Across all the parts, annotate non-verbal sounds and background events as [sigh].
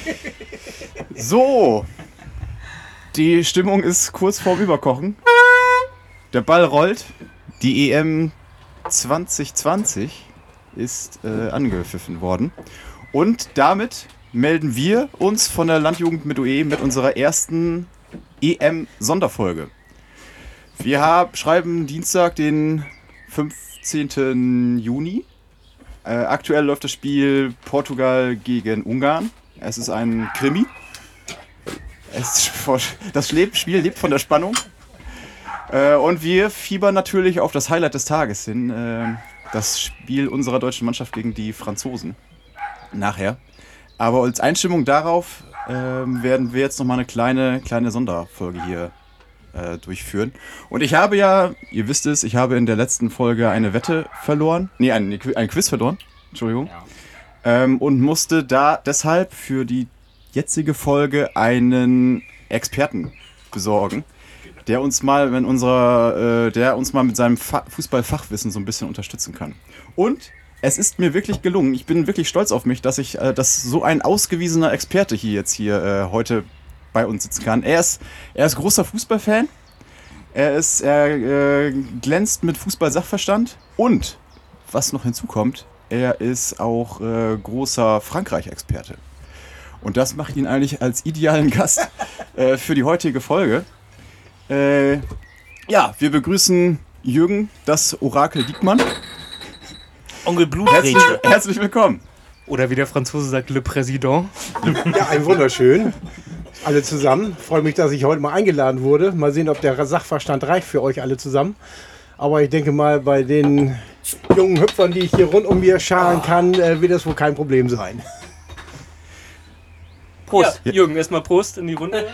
[laughs] So, die Stimmung ist kurz vorm Überkochen. Der Ball rollt. Die EM 2020 ist äh, angepfiffen worden. Und damit melden wir uns von der Landjugend mit UE mit unserer ersten EM-Sonderfolge. Wir haben, schreiben Dienstag, den 15. Juni. Äh, aktuell läuft das Spiel Portugal gegen Ungarn. Es ist ein Krimi. Es, das Spiel lebt von der Spannung. Äh, und wir fiebern natürlich auf das Highlight des Tages hin. Äh, das Spiel unserer deutschen Mannschaft gegen die Franzosen. Nachher. Aber als Einstimmung darauf äh, werden wir jetzt nochmal eine kleine, kleine Sonderfolge hier äh, durchführen. Und ich habe ja, ihr wisst es, ich habe in der letzten Folge eine Wette verloren. Nee, ein, ein Quiz verloren. Entschuldigung. Ja. Ähm, und musste da deshalb für die jetzige Folge einen Experten besorgen, der uns mal, wenn unserer, äh, der uns mal mit seinem Fa Fußballfachwissen so ein bisschen unterstützen kann. Und es ist mir wirklich gelungen. Ich bin wirklich stolz auf mich, dass ich, äh, dass so ein ausgewiesener Experte hier jetzt hier äh, heute bei uns sitzen kann. Er ist, er ist großer Fußballfan. Er ist, er äh, glänzt mit Fußball-Sachverstand und was noch hinzukommt, er ist auch äh, großer Frankreich-Experte. Und das macht ihn eigentlich als idealen Gast [laughs] äh, für die heutige Folge. Äh, ja, wir begrüßen Jürgen, das Orakel Diekmann. Onkel Blutrage. Herzlich, [laughs] herzlich willkommen. Oder wie der Franzose sagt, Le Président. Ja, ein wunderschön. Alle zusammen. Freue mich, dass ich heute mal eingeladen wurde. Mal sehen, ob der Sachverstand reicht für euch alle zusammen. Aber ich denke mal, bei den jungen Hüpfern, die ich hier rund um mir scharen kann, äh, wird das wohl kein Problem sein. Prost. Ja. Jürgen, erstmal Prost in die Runde.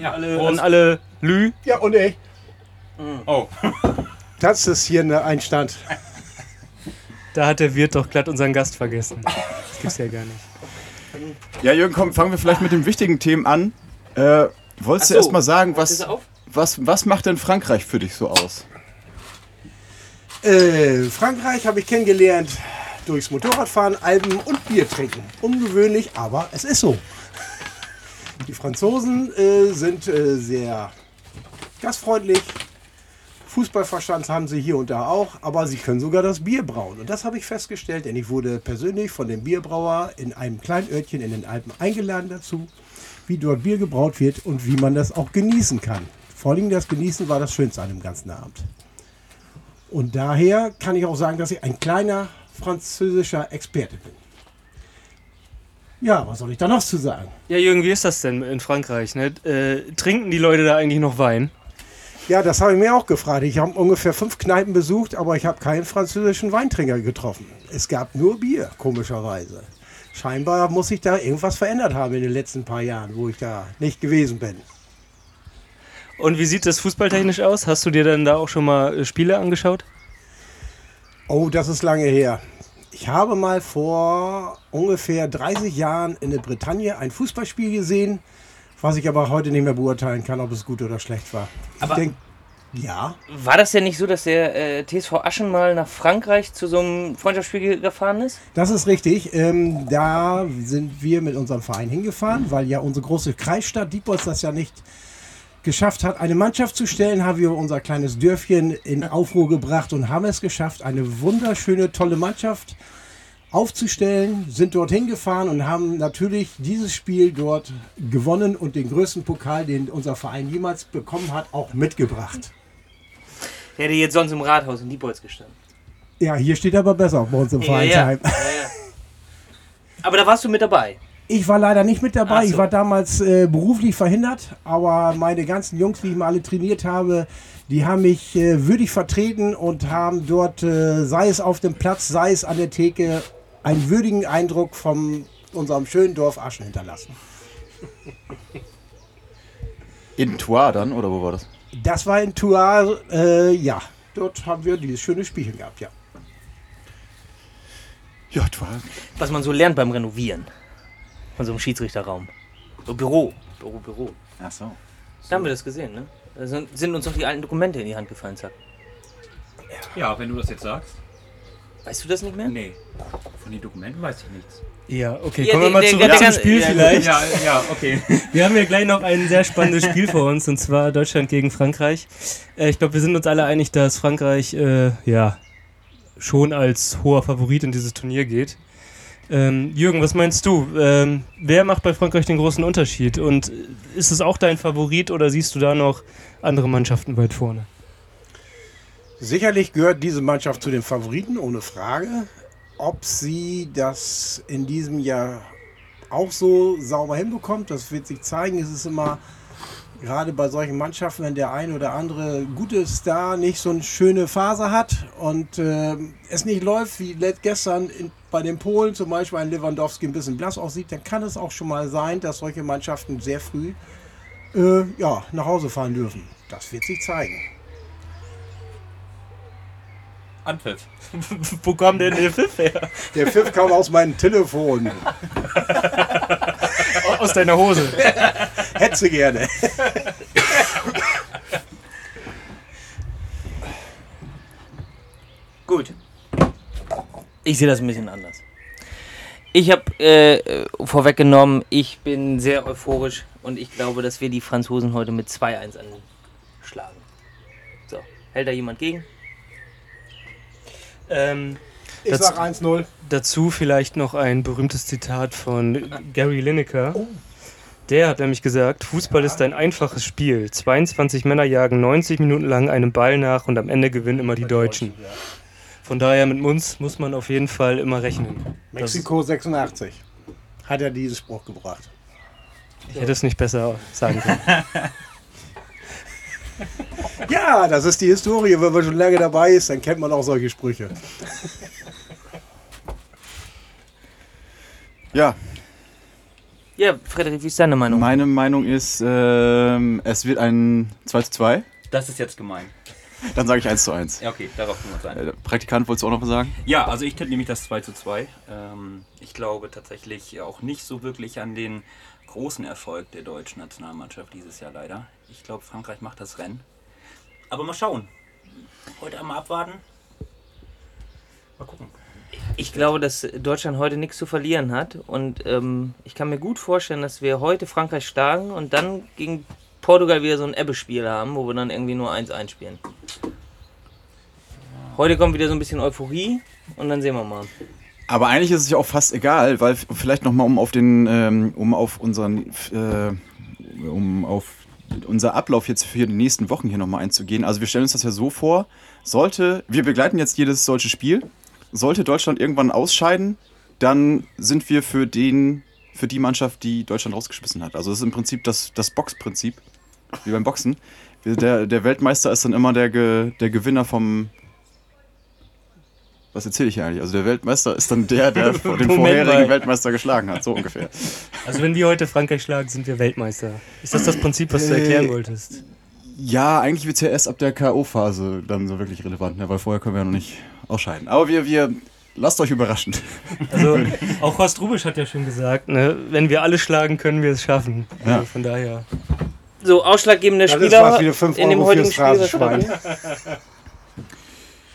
Ja, alle, Prost. An alle Lü. Ja, und ich. Mhm. Oh. [laughs] Das ist hier ein Einstand. Da hat der Wirt doch glatt unseren Gast vergessen. Das gibt's ja gar nicht. Ja, Jürgen, komm, fangen wir vielleicht mit den wichtigen Themen an. Äh, wolltest so, du erst mal sagen, was, was, was macht denn Frankreich für dich so aus? Äh, Frankreich habe ich kennengelernt durchs Motorradfahren, Alben und Bier trinken. Ungewöhnlich, aber es ist so. [laughs] Die Franzosen äh, sind äh, sehr gastfreundlich. Fußballverstand haben sie hier und da auch, aber sie können sogar das Bier brauen. Und das habe ich festgestellt, denn ich wurde persönlich von dem Bierbrauer in einem kleinen Örtchen in den Alpen eingeladen dazu, wie dort Bier gebraut wird und wie man das auch genießen kann. Vor allem das Genießen war das Schönste an dem ganzen Abend. Und daher kann ich auch sagen, dass ich ein kleiner französischer Experte bin. Ja, was soll ich da noch zu sagen? Ja, Jürgen, wie ist das denn in Frankreich? Ne? Äh, trinken die Leute da eigentlich noch Wein? Ja, das habe ich mir auch gefragt. Ich habe ungefähr fünf Kneipen besucht, aber ich habe keinen französischen Weintrinker getroffen. Es gab nur Bier, komischerweise. Scheinbar muss sich da irgendwas verändert haben in den letzten paar Jahren, wo ich da nicht gewesen bin. Und wie sieht das fußballtechnisch aus? Hast du dir dann da auch schon mal äh, Spiele angeschaut? Oh, das ist lange her. Ich habe mal vor ungefähr 30 Jahren in der Bretagne ein Fußballspiel gesehen, was ich aber heute nicht mehr beurteilen kann, ob es gut oder schlecht war. Aber ich denk, ja. War das denn nicht so, dass der äh, TSV Aschen mal nach Frankreich zu so einem Freundschaftsspiel gefahren ist? Das ist richtig. Ähm, da sind wir mit unserem Verein hingefahren, weil ja unsere große Kreisstadt Diepholz das ja nicht geschafft hat, eine Mannschaft zu stellen, haben wir unser kleines Dörfchen in Aufruhr gebracht und haben es geschafft, eine wunderschöne, tolle Mannschaft aufzustellen, sind dorthin gefahren und haben natürlich dieses Spiel dort gewonnen und den größten Pokal, den unser Verein jemals bekommen hat, auch mitgebracht. Der hätte jetzt sonst im Rathaus in Diepholz gestanden. Ja, hier steht aber besser bei uns im ja, Vereinsheim. Ja, ja, aber da warst du mit dabei. Ich war leider nicht mit dabei. So. Ich war damals äh, beruflich verhindert, aber meine ganzen Jungs, die ich mal alle trainiert habe, die haben mich äh, würdig vertreten und haben dort, äh, sei es auf dem Platz, sei es an der Theke, einen würdigen Eindruck von unserem schönen Dorf Aschen hinterlassen. In Tours dann, oder wo war das? Das war in Tours, äh, ja. Dort haben wir dieses schöne Spielchen gehabt, ja. Ja, Tours. Was man so lernt beim Renovieren von so einem Schiedsrichterraum. So Büro, Büro, Büro. Ach so. Da haben wir das gesehen, ne? Da sind uns doch die alten Dokumente in die Hand gefallen, zack. Ja, wenn du das jetzt sagst. Weißt du das nicht mehr? Nee, von den Dokumenten weiß ich nichts. Ja, okay, Ja, kommen wir der- mal der- zurück der- zum der- Spiel ja, vielleicht. Ja, ja, okay. [laughs] Wir haben ja gleich noch ein sehr spannendes Spiel vor uns, und zwar Deutschland gegen Frankreich. Äh, ich glaube, wir sind uns alle einig, dass Frankreich äh, ja schon als hoher Favorit in dieses Turnier geht. Ähm, Jürgen, was meinst du? Ähm, wer macht bei Frankreich den großen Unterschied? Und ist es auch dein Favorit oder siehst du da noch andere Mannschaften weit vorne? Sicherlich gehört diese Mannschaft zu den Favoriten, ohne Frage. Ob sie das in diesem Jahr auch so sauber hinbekommt, das wird sich zeigen. Es ist immer, gerade bei solchen Mannschaften, wenn der ein oder andere gute Star nicht so eine schöne Phase hat und äh, es nicht läuft, wie let- gestern in, bei den Polen zum Beispiel ein Lewandowski ein bisschen blass aussieht, dann kann es auch schon mal sein, dass solche Mannschaften sehr früh äh, ja, nach Hause fahren dürfen. Das wird sich zeigen. Anpfiff. [laughs] Wo kam denn der Pfiff her? Der Pfiff kam aus meinem Telefon. Aus deiner Hose. [laughs] Hetze gerne. Gut. Ich sehe das ein bisschen anders. Ich habe äh, vorweggenommen, ich bin sehr euphorisch und ich glaube, dass wir die Franzosen heute mit 2-1 anschlagen. So, hält da jemand gegen? Ähm, Ich Das- sag 1-0. Dazu vielleicht noch ein berühmtes Zitat von Gary Lineker. Der hat nämlich gesagt, Fußball ist ein einfaches Spiel. 22 Männer jagen 90 Minuten lang einem Ball nach und am Ende gewinnen immer die Deutschen. Von daher mit uns muss man auf jeden Fall immer rechnen. Mexiko 86. Hat er diesen Spruch gebracht. ich hätte es nicht besser sagen können. [laughs] Ja, das ist die Historie. Wenn man schon lange dabei ist, dann kennt man auch solche Sprüche. Ja, Ja, Frederik, wie ist deine Meinung? meine Meinung ist, ähm, es wird ein 2 zu 2. Das ist jetzt gemein. Dann sage ich 1 zu 1. Ja, okay, darauf können wir uns ein. Äh, Praktikant, wolltest du auch noch was sagen? Ja, also ich tippe nämlich das 2 zu 2. Ähm, ich glaube tatsächlich auch nicht so wirklich an den großen Erfolg der deutschen Nationalmannschaft dieses Jahr leider. Ich glaube, Frankreich macht das Rennen. Aber mal schauen. Heute einmal abwarten. Mal gucken. Ich glaube, dass Deutschland heute nichts zu verlieren hat und ähm, ich kann mir gut vorstellen, dass wir heute Frankreich schlagen und dann gegen Portugal wieder so ein Ebbe-Spiel haben, wo wir dann irgendwie nur 1-1 spielen. Heute kommt wieder so ein bisschen Euphorie und dann sehen wir mal. Aber eigentlich ist es ja auch fast egal, weil vielleicht nochmal um auf den, ähm, um auf unseren, äh, um auf unser Ablauf jetzt für die nächsten Wochen hier nochmal einzugehen. Also wir stellen uns das ja so vor, sollte, wir begleiten jetzt jedes solche Spiel, sollte Deutschland irgendwann ausscheiden, dann sind wir für den, für die Mannschaft, die Deutschland rausgeschmissen hat. Also das ist im Prinzip das, das Boxprinzip, wie beim Boxen. Der, der Weltmeister ist dann immer der, Ge, der Gewinner vom, was erzähle ich hier eigentlich? Also der Weltmeister ist dann der, der den [laughs] vorherigen. Weltmeister geschlagen hat, so ungefähr. Also wenn wir heute Frankreich schlagen, sind wir Weltmeister. Ist das das Prinzip, was du erklären Äh, wolltest? Ja, eigentlich wird es ja erst ab der K.O.-Phase dann so wirklich relevant, ne? weil vorher können wir ja noch nicht ausscheiden. Aber wir, wir lasst euch überraschen. Also [laughs] auch Horst Rubisch hat ja schon gesagt, ne, wenn wir alle schlagen, können wir es schaffen. Ja. Also von daher. So, ausschlaggebender Das Spieler fast wieder 5 in dem heutigen Spiel. [laughs]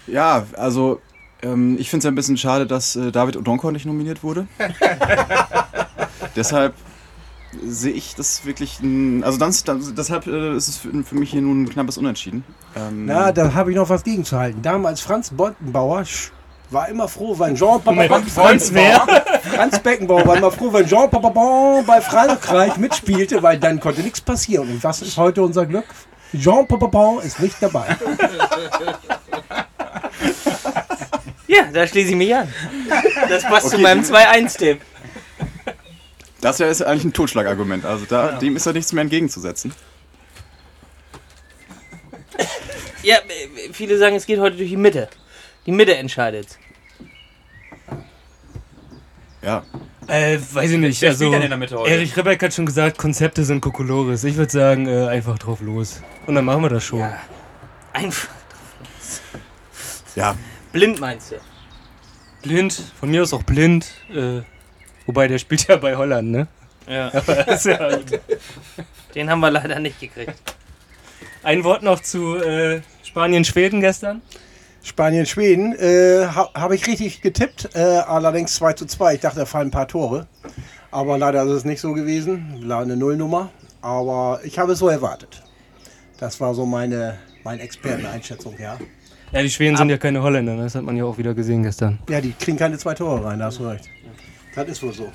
Ja, also ähm, ich finde es ja ein bisschen schade, dass äh, David Odonkor nicht nominiert wurde. [laughs] Deshalb sehe ich das wirklich, ein, also dann, deshalb äh, ist es für, für mich hier nun ein knappes Unentschieden. Ähm, Na, da habe ich noch was gegenzuhalten. Damals Franz Beckenbauer sch- war immer froh, wenn Jean Papa Franz wer? Franz Beckenbauer war immer froh, wenn Jean Papa bei Frankreich mitspielte, weil dann konnte nichts passieren. Und was ist heute unser Glück? Jean Papa ist nicht dabei. Ja, da schließe ich mich an. Das passt zu Okay. meinem 2-1-Tipp. Das ja ist ja eigentlich ein Totschlagargument. Also da, dem ist ja nichts mehr entgegenzusetzen. Ja, viele sagen, es geht heute durch die Mitte. Die Mitte entscheidet. Ja. Äh, weiß ich nicht. Wer Also, denn in der Mitte heute? Erich Rebeck hat schon gesagt, Konzepte sind Kokolores. Ich würde sagen, äh, einfach drauf los. Und dann machen wir das schon. Einfach. Ja, Blind meinst du? Blind, von mir aus auch blind. Äh, wobei, der spielt ja bei Holland, ne? Ja. [laughs] ist ja, [laughs] Den haben wir leider nicht gekriegt. ein Wort noch zu äh, Spanien-Schweden gestern. Spanien, Schweden, äh, ha, habe ich richtig getippt, äh, allerdings 2 zu 2. Ich dachte, da fallen ein paar Tore. Aber leider ist es nicht so gewesen. War eine Nullnummer. Aber ich habe es so erwartet. Das war so meine, meine Experteneinschätzung, ja. Ja, die Schweden sind ja keine Holländer, ne? das hat man ja auch wieder gesehen gestern. Ja, die kriegen keine zwei Tore rein, da hast du recht. Das ist wohl so.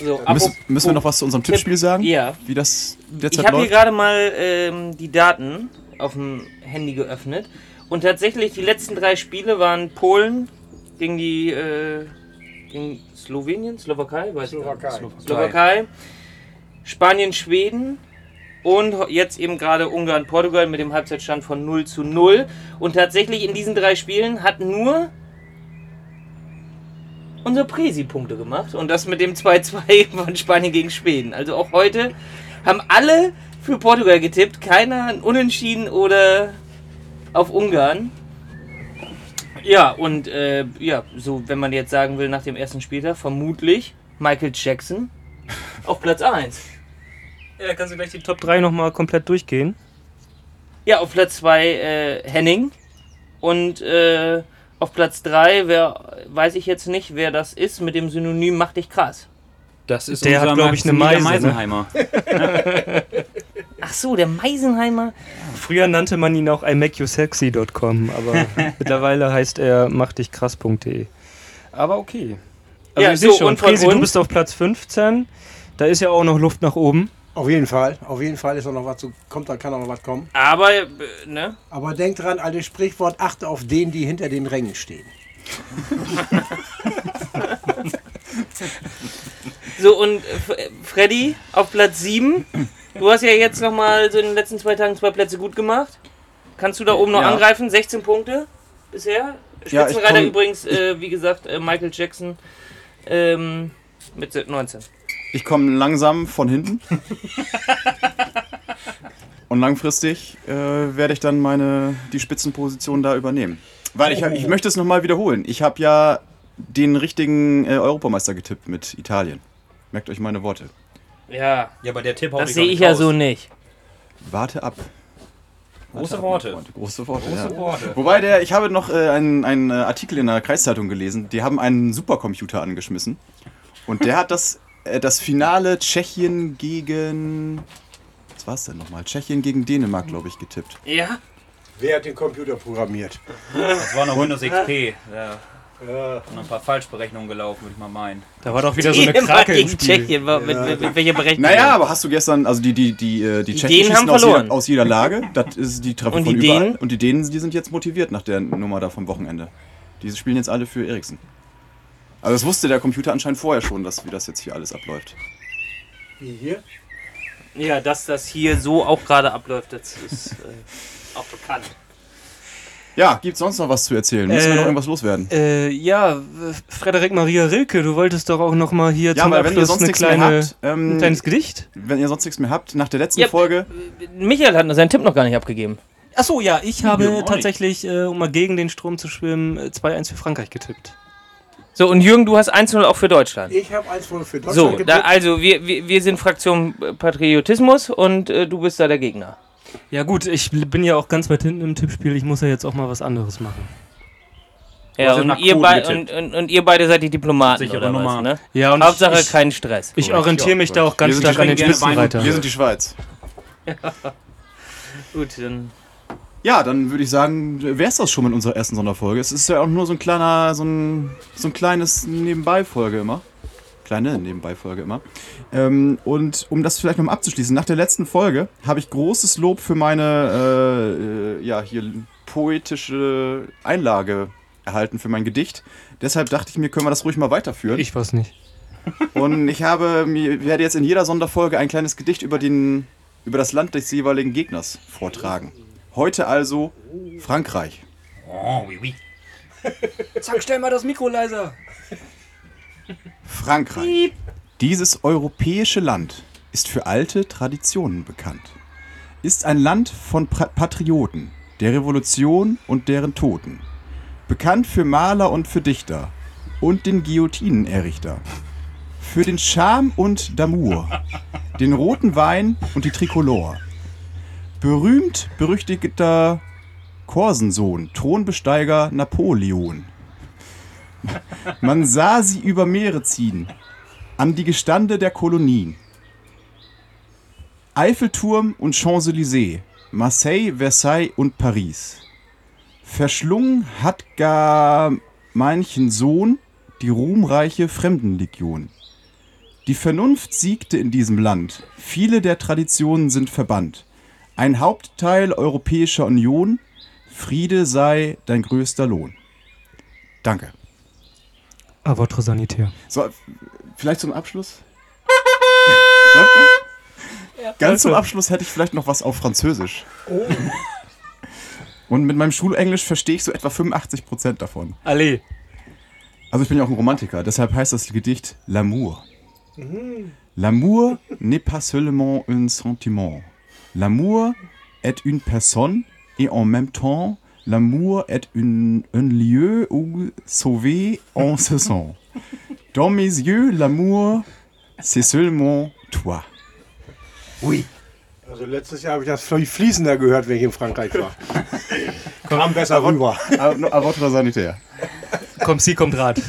So, Müssen, apropos- müssen wir noch was zu unserem Tippspiel sagen? Ja. Wie das Ich derzeit habe hier gerade mal ähm, die Daten auf dem Handy geöffnet. Und tatsächlich, die letzten drei Spiele waren Polen gegen die äh, gegen Slowenien, Slowakei, weiß ich nicht. Slowakei. Slowakei, Spanien, Schweden und jetzt eben gerade Ungarn, Portugal mit dem Halbzeitstand von 0 zu 0. Und tatsächlich in diesen drei Spielen hat nur unser Presi Punkte gemacht und das mit dem 2-2 [laughs] von Spanien gegen Schweden. Also auch heute haben alle für Portugal getippt, keiner ein Unentschieden oder auf Ungarn. Ja, und äh, ja, so wenn man jetzt sagen will nach dem ersten Spieltag, vermutlich Michael Jackson [laughs] auf Platz 1. Ja, kannst du gleich die Top 3 nochmal komplett durchgehen? Ja, auf Platz 2 äh, Henning und äh, auf Platz 3, wer weiß ich jetzt nicht, wer das ist, mit dem Synonym Mach dich krass. Das ist Der hat, unser glaub ich, eine Meise, ne? Meisenheimer. Ach so, der Meisenheimer. Früher nannte man ihn auch imakeyousexy.com, aber [laughs] mittlerweile heißt er machdichkrass.de. Aber okay. Also Ja, ich sehe so, schon, und von Fresi, du bist auf Platz 15. Da ist ja auch noch Luft nach oben. Auf jeden Fall, auf jeden Fall ist da noch was zu, kommt, da kann auch noch was kommen. Aber, äh, ne? Aber denk dran, altes Sprichwort, achte auf den, die hinter den Rängen stehen. [laughs] So, und äh, äh, Freddy auf Platz 7. Du hast ja jetzt nochmal so in den letzten zwei Tagen zwei Plätze gut gemacht. Kannst du da oben noch Ja. angreifen? 16 Punkte bisher. Ja, Spitzenreiter komm- übrigens, äh, wie gesagt, äh, Michael Jackson ähm, mit 19. Ich komme langsam von hinten. Und langfristig äh, werde ich dann meine die Spitzenposition da übernehmen. Weil ich, hab- ich möchte es nochmal wiederholen. Ich habe ja den richtigen äh, Europameister getippt mit Italien. Merkt euch meine Worte. Ja, Ja, aber der Tipp haut das sehe ich ja raus. so nicht. Warte ab. Große Warte ab, Worte. Freund. Große Worte. Große ja. Worte. Wobei der, ich habe noch äh, einen, einen äh, Artikel in der Kreiszeitung gelesen. Die haben einen Supercomputer angeschmissen. Und der hat das, das Finale Tschechien gegen. Was war es denn nochmal? Tschechien gegen Dänemark, glaube ich, getippt. Ja? Wer hat den Computer programmiert? Das war noch [laughs] Windows XP. Da sind noch ein paar Falschberechnungen gelaufen, würde ich mal meinen. Da war doch wieder so eine Dänemark Krake im gegen Spiel. Tschechien. War- Mit, mit, mit welcher Berechnung? Naja, aber hast du gestern, also die, die, die, äh, die, Die Tschechen haben schießen aus verloren. jeder, aus jeder Lage. Das ist die Und von die überall. Dänen? Und die Dänen, die sind jetzt motiviert nach der Nummer da vom Wochenende. Die spielen jetzt alle für Eriksen. Also das wusste der Computer anscheinend vorher schon, dass, wie das jetzt hier alles abläuft. Wie hier? Ja, dass das hier so auch gerade abläuft, das ist äh, [laughs] auch bekannt. Ja, gibt's sonst noch was zu erzählen? Müssen wir Äh, noch irgendwas loswerden? Äh, ja, äh, Frederik Maria Rilke, du wolltest doch auch noch mal hier Ja, zum weil wenn ihr Abschluss sonst eine nichts mehr kleine, habt, ähm, ein kleines Gedicht. wenn ihr sonst nichts mehr habt, nach der letzten Ja, Folge, Michael hat seinen Tipp noch gar nicht abgegeben. Achso, ja, ich habe Ja, tatsächlich, äh, um mal gegen den Strom zu schwimmen, äh, 2-1 für Frankreich getippt. So, und Jürgen, du hast 1-0 auch für Deutschland. Ich habe eins wohl für Deutschland So, da, also wir, wir, wir sind Fraktion äh, Patriotismus und äh, du bist da der Gegner. Ja gut, ich bin ja auch ganz weit hinten im Tippspiel, ich muss ja jetzt auch mal was anderes machen. Ja, ja und ihr, und, und, und ihr beide seid die Diplomaten Sichere oder was, Nummer. ne? Ja, und Hauptsache ich, kein Stress. ich orientiere mich da auch ganz stark an den Spitzenreiter. wir sind die Schweiz. [laughs] Gut, dann Ja, dann würde ich sagen, wäre es das schon mit unserer ersten Sonderfolge. Es ist ja auch nur so ein kleiner, so ein, so ein kleines Nebenbei-Folge immer. Kleine Nebenbei-Folge immer. Ähm, und um das vielleicht nochmal abzuschließen, nach der letzten Folge habe ich großes Lob für meine, äh, äh, ja, hier poetische Einlage erhalten für mein Gedicht. Deshalb dachte ich mir, können wir das ruhig mal weiterführen. Ich weiß nicht. [laughs] Und ich habe mir werde jetzt in jeder Sonderfolge ein kleines Gedicht über den über das Land des jeweiligen Gegners vortragen. Heute also Frankreich. Oh, oui, oui. [laughs] Zack, stell mal das Mikro leiser. Frankreich. Dieses europäische Land ist für alte Traditionen bekannt. Ist ein Land von pra Patrioten, der Revolution und deren Toten. Bekannt für Maler und für Dichter und den Guillotinenerrichter. Für den Charme und D'amour, den roten Wein und die Tricolore. Berühmt, berüchtigter Korsensohn, Thronbesteiger Napoleon. Man sah sie über Meere ziehen, an die Gestande der Kolonien. Eiffelturm und Champs-Élysées, Marseille, Versailles und Paris. Verschlungen hat gar manchen Sohn die ruhmreiche Fremdenlegion. Die Vernunft siegte in diesem Land, viele der Traditionen sind verbannt. Ein Hauptteil Europäischer Union, Friede sei dein größter Lohn. Danke. A votre sanitaire. So, vielleicht zum Abschluss? [laughs] Noch? Ganz zum Abschluss hätte ich vielleicht noch was auf Französisch. Und mit meinem Schulenglisch verstehe ich so etwa 85% davon. Allez. Also ich bin ja auch ein Romantiker, deshalb heißt das Gedicht L'amour. L'amour n'est pas seulement un sentiment. L'amour est une personne et en même temps, l'amour est une, un lieu où sauver on se sent. Dans mes yeux, l'amour, c'est seulement toi. Ui. Also letztes Jahr habe ich das viel fließender gehört, wenn ich in Frankreich war. Kam besser rüber. À, à votre sanitaire. Kommt sie, kommt Rat.